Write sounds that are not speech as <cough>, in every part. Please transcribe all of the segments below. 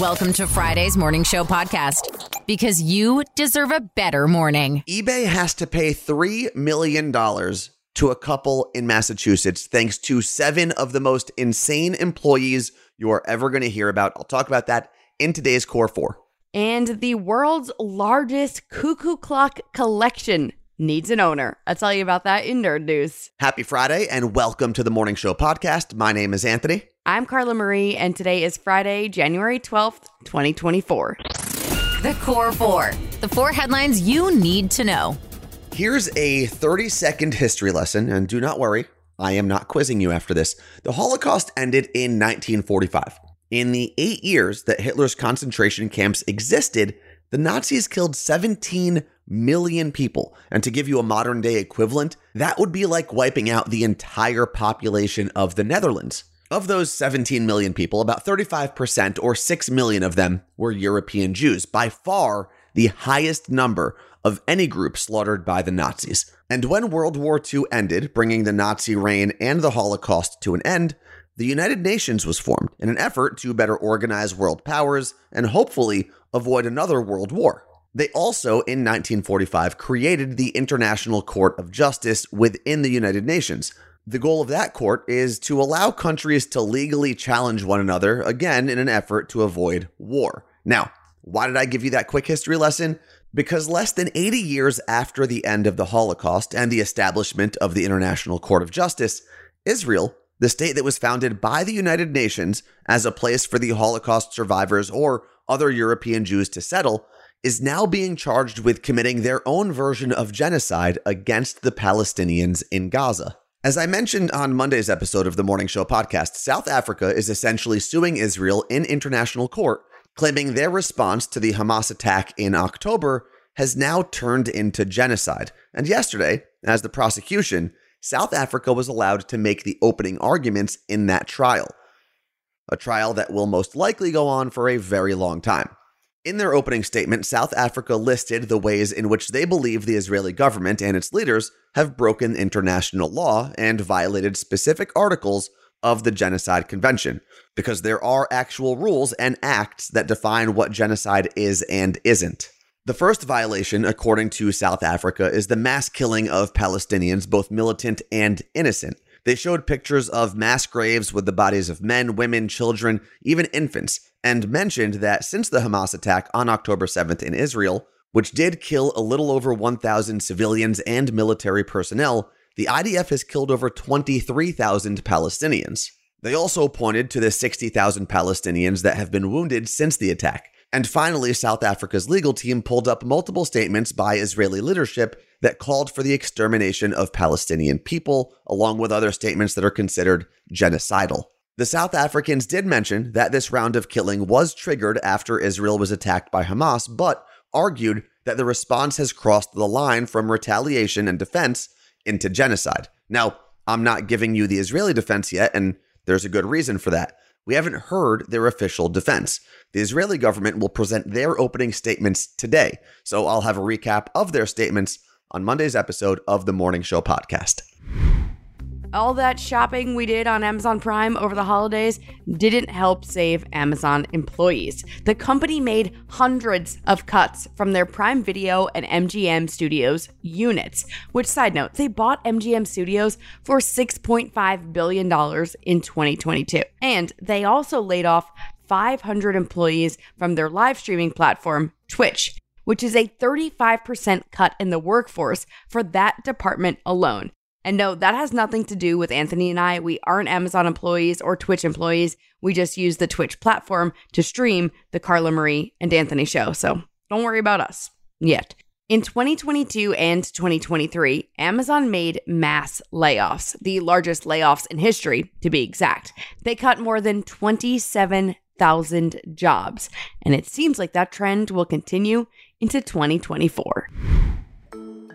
Welcome to Friday's Morning Show podcast because you deserve a better morning. eBay has to pay $3 million to a couple in Massachusetts thanks to seven of the most insane employees you are ever going to hear about. I'll talk about that in today's Core 4. And the world's largest cuckoo clock collection needs an owner. I'll tell you about that in Nerd News. Happy Friday and welcome to the Morning Show podcast. My name is Anthony. I'm Carla Marie, and today is Friday, January 12th, 2024. The Core Four, the four headlines you need to know. Here's a 30 second history lesson, and do not worry, I am not quizzing you after this. The Holocaust ended in 1945. In the eight years that Hitler's concentration camps existed, the Nazis killed 17 million people. And to give you a modern day equivalent, that would be like wiping out the entire population of the Netherlands. Of those 17 million people, about 35% or 6 million of them were European Jews, by far the highest number of any group slaughtered by the Nazis. And when World War II ended, bringing the Nazi reign and the Holocaust to an end, the United Nations was formed in an effort to better organize world powers and hopefully avoid another world war. They also, in 1945, created the International Court of Justice within the United Nations. The goal of that court is to allow countries to legally challenge one another, again, in an effort to avoid war. Now, why did I give you that quick history lesson? Because less than 80 years after the end of the Holocaust and the establishment of the International Court of Justice, Israel, the state that was founded by the United Nations as a place for the Holocaust survivors or other European Jews to settle, is now being charged with committing their own version of genocide against the Palestinians in Gaza. As I mentioned on Monday's episode of the Morning Show podcast, South Africa is essentially suing Israel in international court, claiming their response to the Hamas attack in October has now turned into genocide. And yesterday, as the prosecution, South Africa was allowed to make the opening arguments in that trial, a trial that will most likely go on for a very long time. In their opening statement, South Africa listed the ways in which they believe the Israeli government and its leaders have broken international law and violated specific articles of the Genocide Convention, because there are actual rules and acts that define what genocide is and isn't. The first violation, according to South Africa, is the mass killing of Palestinians, both militant and innocent. They showed pictures of mass graves with the bodies of men, women, children, even infants, and mentioned that since the Hamas attack on October 7th in Israel, which did kill a little over 1,000 civilians and military personnel, the IDF has killed over 23,000 Palestinians. They also pointed to the 60,000 Palestinians that have been wounded since the attack. And finally, South Africa's legal team pulled up multiple statements by Israeli leadership that called for the extermination of Palestinian people, along with other statements that are considered genocidal. The South Africans did mention that this round of killing was triggered after Israel was attacked by Hamas, but argued that the response has crossed the line from retaliation and defense into genocide. Now, I'm not giving you the Israeli defense yet, and there's a good reason for that. We haven't heard their official defense. The Israeli government will present their opening statements today, so I'll have a recap of their statements on Monday's episode of the Morning Show podcast. All that shopping we did on Amazon Prime over the holidays didn't help save Amazon employees. The company made hundreds of cuts from their Prime Video and MGM Studios units, which, side note, they bought MGM Studios for $6.5 billion in 2022. And they also laid off 500 employees from their live streaming platform, Twitch, which is a 35% cut in the workforce for that department alone. And no, that has nothing to do with Anthony and I. We aren't Amazon employees or Twitch employees. We just use the Twitch platform to stream the Carla Marie and Anthony show. So don't worry about us yet. In 2022 and 2023, Amazon made mass layoffs, the largest layoffs in history, to be exact. They cut more than 27,000 jobs, and it seems like that trend will continue into 2024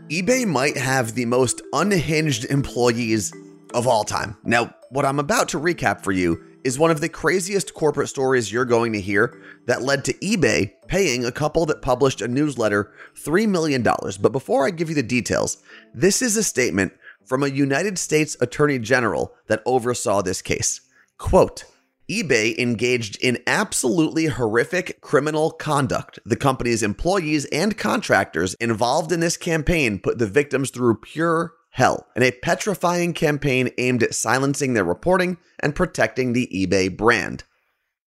eBay might have the most unhinged employees of all time. Now, what I'm about to recap for you is one of the craziest corporate stories you're going to hear that led to eBay paying a couple that published a newsletter $3 million. But before I give you the details, this is a statement from a United States Attorney General that oversaw this case. Quote, eBay engaged in absolutely horrific criminal conduct. The company's employees and contractors involved in this campaign put the victims through pure hell in a petrifying campaign aimed at silencing their reporting and protecting the eBay brand.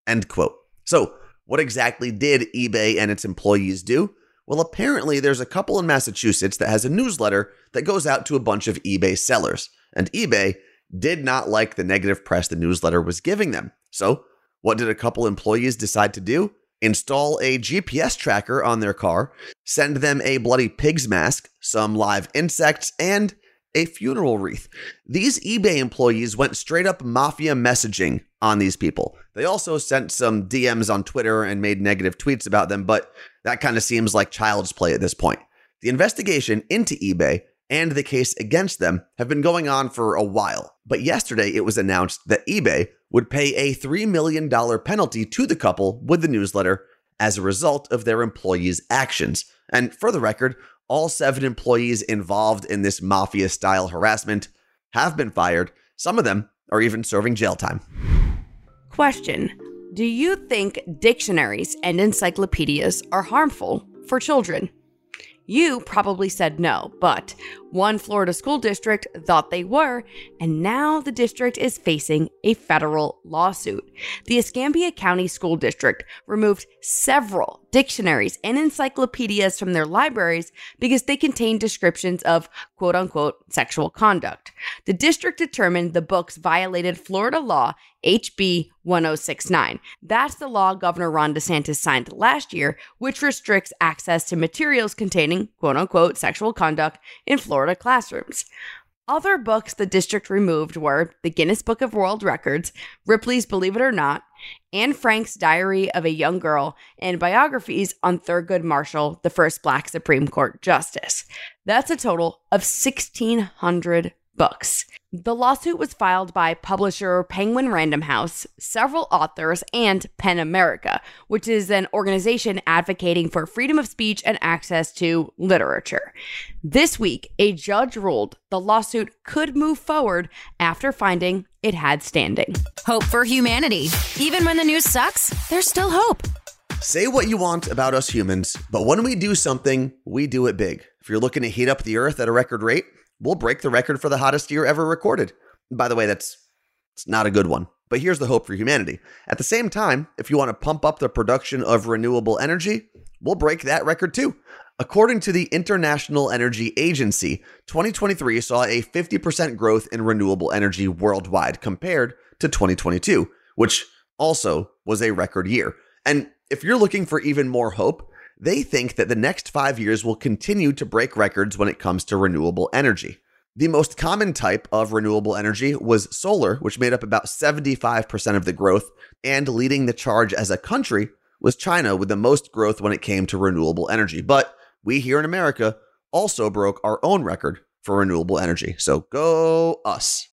End quote. So, what exactly did eBay and its employees do? Well, apparently, there's a couple in Massachusetts that has a newsletter that goes out to a bunch of eBay sellers, and eBay did not like the negative press the newsletter was giving them. So, what did a couple employees decide to do? Install a GPS tracker on their car, send them a bloody pig's mask, some live insects, and a funeral wreath. These eBay employees went straight up mafia messaging on these people. They also sent some DMs on Twitter and made negative tweets about them, but that kind of seems like child's play at this point. The investigation into eBay and the case against them have been going on for a while, but yesterday it was announced that eBay would pay a $3 million penalty to the couple with the newsletter as a result of their employees' actions. And for the record, all seven employees involved in this mafia style harassment have been fired. Some of them are even serving jail time. Question Do you think dictionaries and encyclopedias are harmful for children? You probably said no, but one Florida school district thought they were, and now the district is facing a federal lawsuit. The Escambia County School District removed several dictionaries and encyclopedias from their libraries because they contain descriptions of quote unquote sexual conduct. The district determined the books violated Florida law HB 1069. That's the law Governor Ron DeSantis signed last year, which restricts access to materials containing quote unquote sexual conduct in Florida classrooms. Other books the district removed were the Guinness Book of World Records, Ripley's Believe It or Not, Anne Frank's Diary of a Young Girl, and biographies on Thurgood Marshall, the first Black Supreme Court Justice. That's a total of 1,600 books. The lawsuit was filed by publisher Penguin Random House, several authors, and PEN America, which is an organization advocating for freedom of speech and access to literature. This week, a judge ruled the lawsuit could move forward after finding it had standing. Hope for humanity. Even when the news sucks, there's still hope. Say what you want about us humans, but when we do something, we do it big. If you're looking to heat up the earth at a record rate, we'll break the record for the hottest year ever recorded. By the way, that's it's not a good one. But here's the hope for humanity. At the same time, if you want to pump up the production of renewable energy, we'll break that record too. According to the International Energy Agency, 2023 saw a 50% growth in renewable energy worldwide compared to 2022, which also was a record year. And if you're looking for even more hope, they think that the next five years will continue to break records when it comes to renewable energy. The most common type of renewable energy was solar, which made up about 75% of the growth, and leading the charge as a country was China with the most growth when it came to renewable energy. But we here in America also broke our own record for renewable energy. So go us.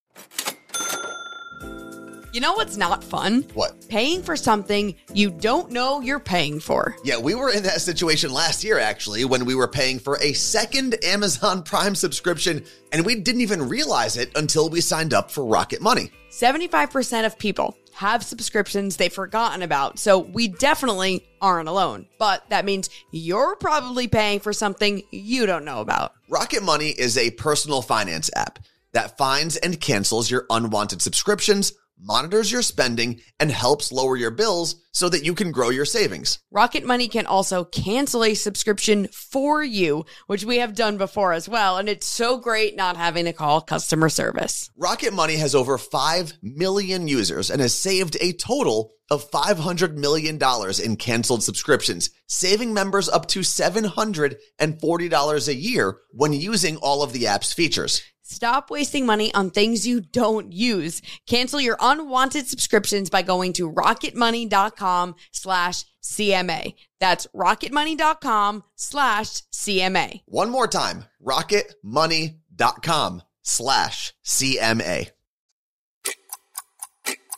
You know what's not fun? What? Paying for something you don't know you're paying for. Yeah, we were in that situation last year, actually, when we were paying for a second Amazon Prime subscription, and we didn't even realize it until we signed up for Rocket Money. 75% of people have subscriptions they've forgotten about, so we definitely aren't alone. But that means you're probably paying for something you don't know about. Rocket Money is a personal finance app that finds and cancels your unwanted subscriptions monitors your spending, and helps lower your bills so that you can grow your savings. Rocket Money can also cancel a subscription for you, which we have done before as well. And it's so great not having to call customer service. Rocket Money has over 5 million users and has saved a total of $500 million in canceled subscriptions, saving members up to $740 a year when using all of the app's features. Stop wasting money on things you don't use. Cancel your unwanted subscriptions by going to rocketmoney.com slash CMA. That's rocketmoney.com slash CMA. One more time, rocketmoney.com slash CMA.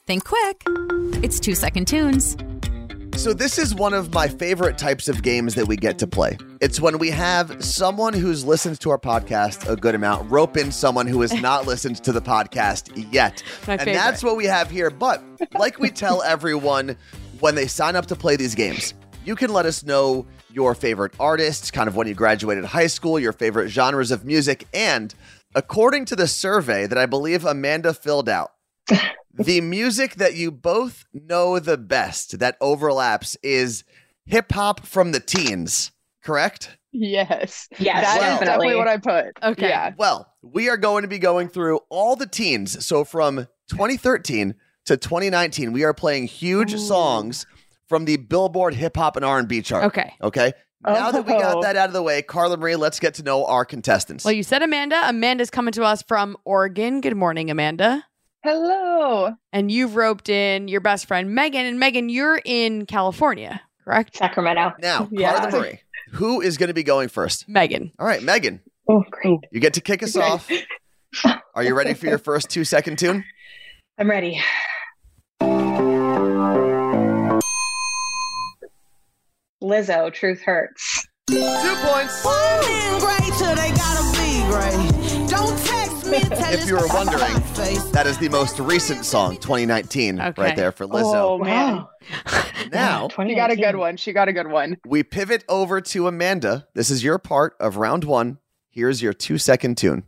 Think quick. It's two second tunes. So, this is one of my favorite types of games that we get to play. It's when we have someone who's listened to our podcast a good amount rope in someone who has not <laughs> listened to the podcast yet. My and favorite. that's what we have here. But, like we tell <laughs> everyone when they sign up to play these games, you can let us know your favorite artists, kind of when you graduated high school, your favorite genres of music, and according to the survey that I believe Amanda filled out, <laughs> the music that you both know the best that overlaps is hip hop from the teens, correct? Yes. Yes, That is Well- definitely what I put. Okay. Yeah. Well, we are going to be going through all the teens. So from 2013 to 2019, we are playing huge songs from the Billboard Hip Hop and R&B chart. Okay. Okay. Now that we got Oh. that out of the way, Carla Marie, let's get to know our contestants. Well, you said Amanda. Amanda's coming to us from Oregon. Good morning, Amanda. Hello. And you've roped in your best friend, Megan. And Megan, you're in California, correct? Sacramento. now, Yeah. Carla Marie, who is going to be going first? Megan. All right, Megan, Oh, great. you get to kick us off. Are you ready for your first two second tune? I'm ready. Lizzo, Truth Hurts. Two points. Being great till they gotta be great. Don't text me and tell If you were wondering, that is the most recent song, 2019, Okay. right there for Oh, Lizzo. man. now, She got a good one. She got a good one. we pivot over to Amanda. This is your part of round one. Here's your two second tune.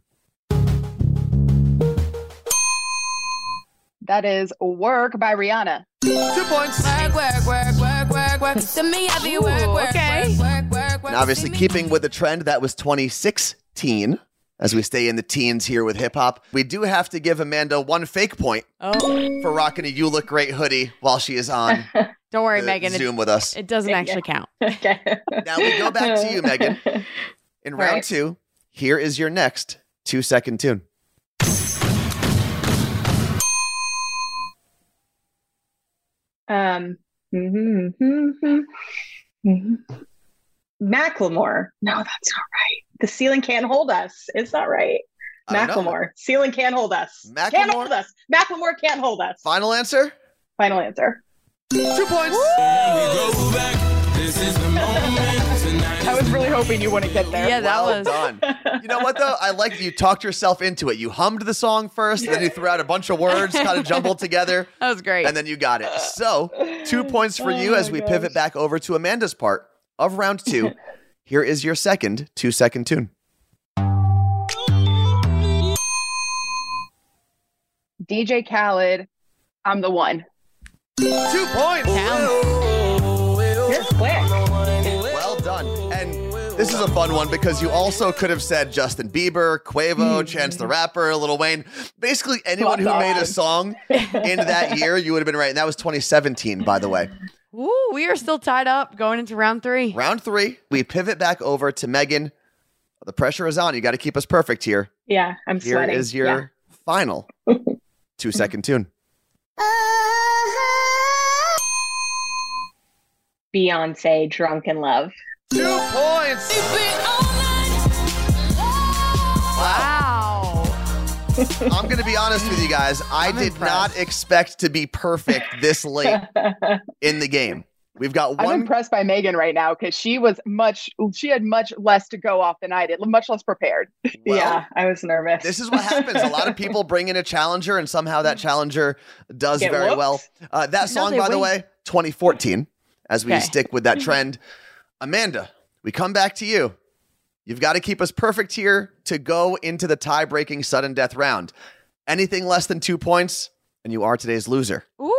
That is Work by Rihanna. Two points. Work, work, work, work, work, work. To me, I be work, work, okay. work, work, work, work. And obviously, keeping with the trend, that was 2016. As we stay in the teens here with hip hop, we do have to give Amanda one fake point Oh, for rocking a "You Look Great" hoodie while she is on <laughs> don't worry, the Megan. It, Zoom with us. it doesn't actually count. <laughs> Okay. Now we go back to you, <laughs> Megan. In round Right. two, here is your next two second tune. Um, mhm, mhm, mhm. Macklemore. No, that's not right. The ceiling can't hold us. It's not right. I. Macklemore. Ceiling can't hold us. Can't Macklemore? hold us. Macklemore can't hold us. Final answer. Final answer. Two points. I was really hoping you wouldn't get there. Yeah, that well was. done. You know what though? I like that you talked yourself into it. You hummed the song first, then you threw out a bunch of words, kind of <laughs> jumbled together, That was great. and then you got it. So, two points for oh you Oh as my we pivot back over to Amanda's part of round two. <laughs> Here is your second two second tune. DJ Khaled, I'm the one. Two points. You're quick. Well done. And this is a fun one because you also could have said Justin Bieber, Quavo, hmm. Chance the Rapper, Lil Wayne. Basically, anyone who made a song in that <laughs> year, you would have been right. And that was 2017, by the way. Ooh, we are still tied up going into round three. Round three, we pivot back over to Megan. The pressure is on. You got to keep us perfect here. Yeah, I'm Here sweating. is your Yeah. final <laughs> two second tune. <laughs> Beyonce, Drunk in Love. Two points. Wow. I'm going to be honest with you guys. I I'm did not expect to be perfect this late <laughs> in the game. We've got I'm impressed by Megan right now because she was much, she had much less to go off than I did, much less prepared. <laughs> well, yeah, I was nervous. This is what happens. A lot of people bring in a challenger, and somehow that challenger does Get very whooped. well. Uh, that song, they by the way, 2014, as we Okay. stick with that trend. Amanda, we come back to you. You've got to keep us perfect here to go into the tie breaking sudden death round. Anything less than two points, and you are today's loser. Ooh.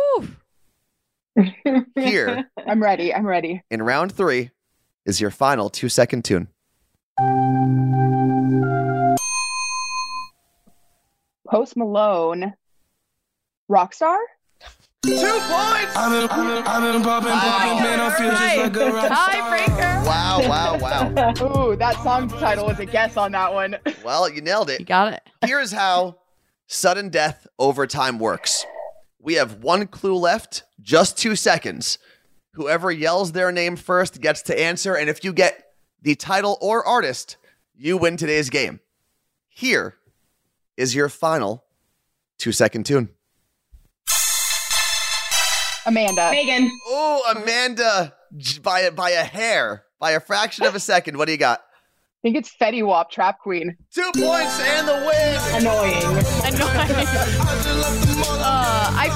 Here <laughs> I'm ready. I'm ready. in round three is your final two second tune. Post Malone, Rockstar? Two points! I've been, I've been, I've popping, popping, man. I feel just like a rock star. Tiebreaker. Wow, wow, wow. <laughs> Ooh, that song title was a guess on that one. Well, you nailed it. You got it. Here's how sudden death over time works. We have one clue left, just two seconds. Whoever yells their name first gets to answer, and if you get the title or artist, you win today's game. Here is your final two second tune. Amanda. Megan. Oh, Amanda, by a, by a hair, by a fraction of a second. What do you got? I think it's Fetty Wap, Trap Queen. Two points and the win. Annoying. Annoying.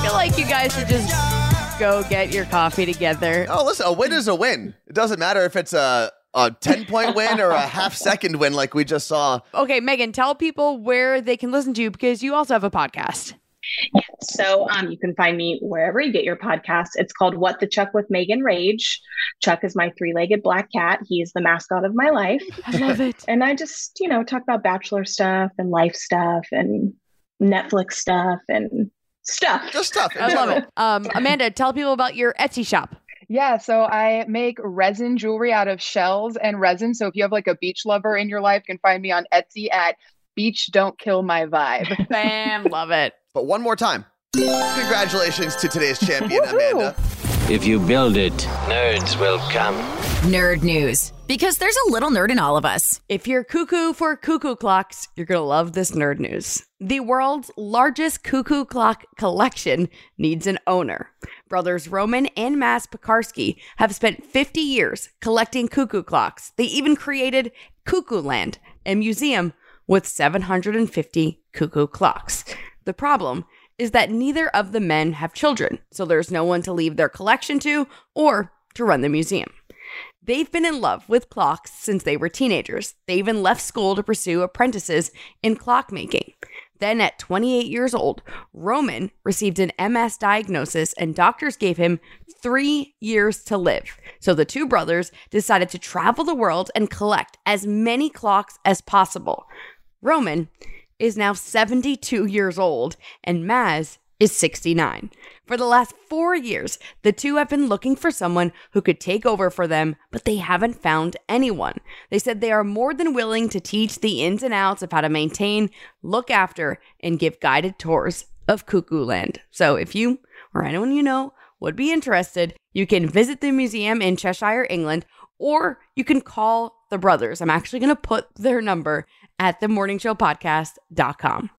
I feel like you guys should just go get your coffee together. Oh, listen, a win is a win. It doesn't matter if it's a a ten point win or a half second win, like we just saw. Okay, Megan, tell people where they can listen to you because you also have a podcast. Yeah, so um, you can find me wherever you get your podcast. It's called What the Chuck with Megan Rage. Chuck is my three legged black cat. He is the mascot of my life. I love it. And I just, you know, talk about bachelor stuff and life stuff and Netflix stuff and stuff. Just stuff. I love it. Um, Amanda, tell people about your Etsy shop. Yeah, so I make resin jewelry out of shells and resin. So if you have like a beach lover in your life, you can find me on Etsy at Beach Don't Kill My Vibe. <laughs> Bam, love it. But one more time. Congratulations to today's champion, Amanda. If you build it, nerds will come. Nerd news. Because there's a little nerd in all of us. If you're cuckoo for cuckoo clocks, you're going to love this nerd news. The world's largest cuckoo clock collection needs an owner. Brothers Roman and Maz Piekarski have spent 50 years collecting cuckoo clocks. They even created Cuckoo Land, a museum with 750 cuckoo clocks. The problem is that neither of the men have children, so there's no one to leave their collection to or to run the museum. They've been in love with clocks since they were teenagers. They even left school to pursue apprentices in clockmaking. Then, at 28 years old, Roman received an MS diagnosis and doctors gave him three years to live. So the two brothers decided to travel the world and collect as many clocks as possible. Roman is now 72 years old and Maz is 69. For the last four years, the two have been looking for someone who could take over for them, but they haven't found anyone. They said they are more than willing to teach the ins and outs of how to maintain, look after, and give guided tours of Cuckoo Land. So if you or anyone you know would be interested, you can visit the museum in Cheshire, England, or you can call the brothers. I'm actually going to put their number at themorningshowpodcast.com.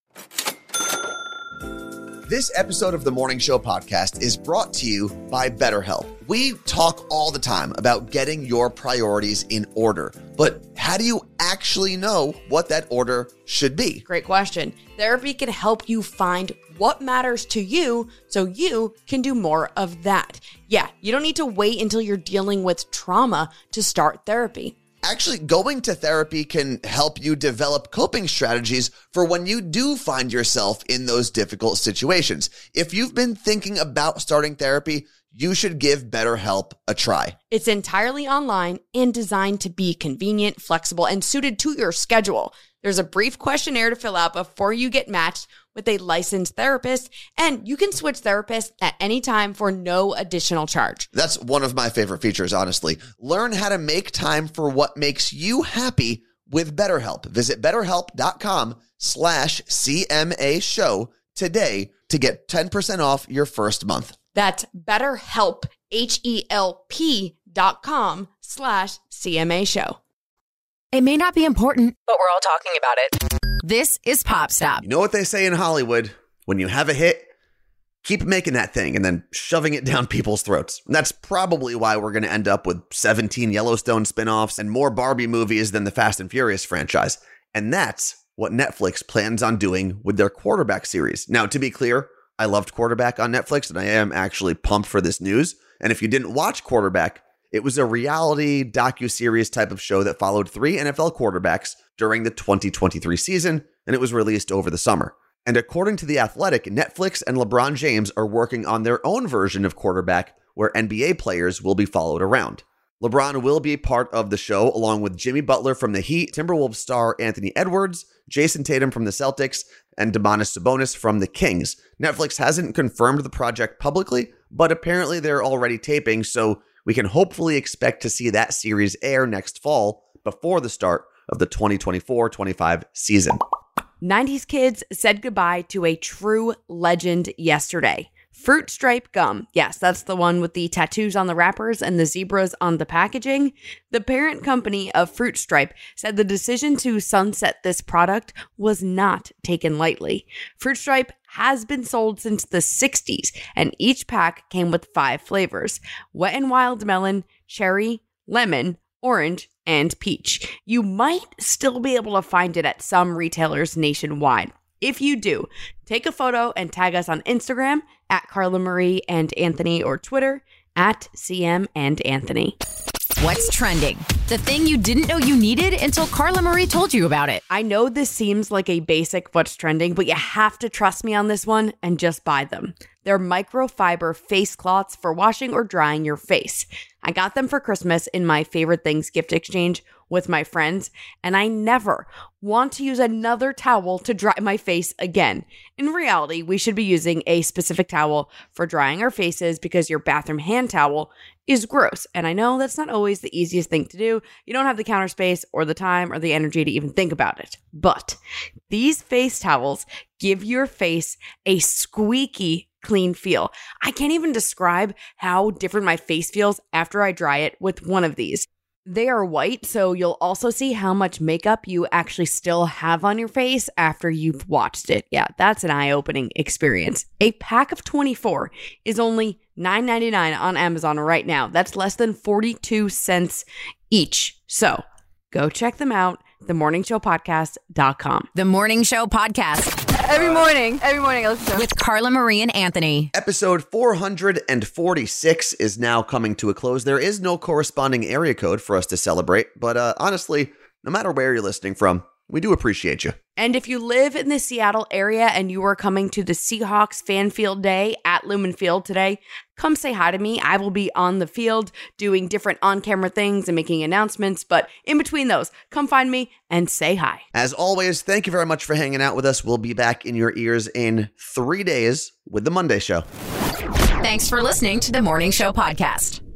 This episode of the Morning Show podcast is brought to you by BetterHelp. We talk all the time about getting your priorities in order, but how do you actually know what that order should be? Great question. Therapy can help you find what matters to you so you can do more of that. Yeah, you don't need to wait until you're dealing with trauma to start therapy. Actually, going to therapy can help you develop coping strategies for when you do find yourself in those difficult situations. If you've been thinking about starting therapy, you should give BetterHelp a try. It's entirely online and designed to be convenient, flexible, and suited to your schedule. There's a brief questionnaire to fill out before you get matched with a licensed therapist, and you can switch therapists at any time for no additional charge. That's one of my favorite features, honestly. Learn how to make time for what makes you happy with BetterHelp. Visit betterhelp.com slash CMA show today to get 10% off your first month. That's betterhelp, H-E-L-P dot com slash CMA show. It may not be important, but we're all talking about it. This is Pop Stop. You know what they say in Hollywood? When you have a hit, keep making that thing and then shoving it down <laughs> people's throats. And that's probably why we're going to end up with 17 Yellowstone spin-offs and more Barbie movies than the Fast and Furious franchise. And that's what Netflix plans on doing with their quarterback series. Now, to be clear, I loved Quarterback on Netflix and I am actually pumped for this news. And if you didn't watch Quarterback, it was a reality docu-series type of show that followed three NFL quarterbacks during the 2023 season, and it was released over the summer. And according to The Athletic, Netflix and LeBron James are working on their own version of quarterback where NBA players will be followed around. LeBron will be part of the show along with Jimmy Butler from the Heat, Timberwolves star Anthony Edwards, Jayson Tatum from the Celtics, and Domantas Sabonis from the Kings. Netflix hasn't confirmed the project publicly, but apparently they're already taping, so we can hopefully expect to see that series air next fall before the start of the 2024 25 season. 90s kids said goodbye to a true legend yesterday. Fruit Stripe Gum. Yes, that's the one with the tattoos on the wrappers and the zebras on the packaging. The parent company of Fruit Stripe said the decision to sunset this product was not taken lightly. Fruit Stripe has been sold since the 60s, and each pack came with five flavors wet and wild melon, cherry, lemon, orange, and peach. You might still be able to find it at some retailers nationwide. If you do, take a photo and tag us on Instagram at Carla Marie and Anthony or Twitter at CM and Anthony. What's trending? The thing you didn't know you needed until Carla Marie told you about it. I know this seems like a basic what's trending, but you have to trust me on this one and just buy them. They're microfiber face cloths for washing or drying your face. I got them for Christmas in my favorite things gift exchange with my friends, and I never want to use another towel to dry my face again. In reality, we should be using a specific towel for drying our faces because your bathroom hand towel is gross. And I know that's not always the easiest thing to do. You don't have the counter space or the time or the energy to even think about it. But these face towels give your face a squeaky clean feel. I can't even describe how different my face feels after I dry it with one of these. They are white, so you'll also see how much makeup you actually still have on your face after you've watched it. Yeah, that's an eye opening experience. A pack of 24 is only $9.99 on Amazon right now. That's less than 42 cents each. So go check them out, themorningshowpodcast.com. The Morning Show Podcast Every morning, every morning I listen to with Carla Marie and Anthony. Episode 446 is now coming to a close. There is no corresponding area code for us to celebrate, but uh, honestly, no matter where you're listening from, we do appreciate you. And if you live in the Seattle area and you are coming to the Seahawks Fan Field Day at Lumen Field today, come say hi to me. I will be on the field doing different on camera things and making announcements. But in between those, come find me and say hi. As always, thank you very much for hanging out with us. We'll be back in your ears in three days with the Monday Show. Thanks for listening to the Morning Show Podcast.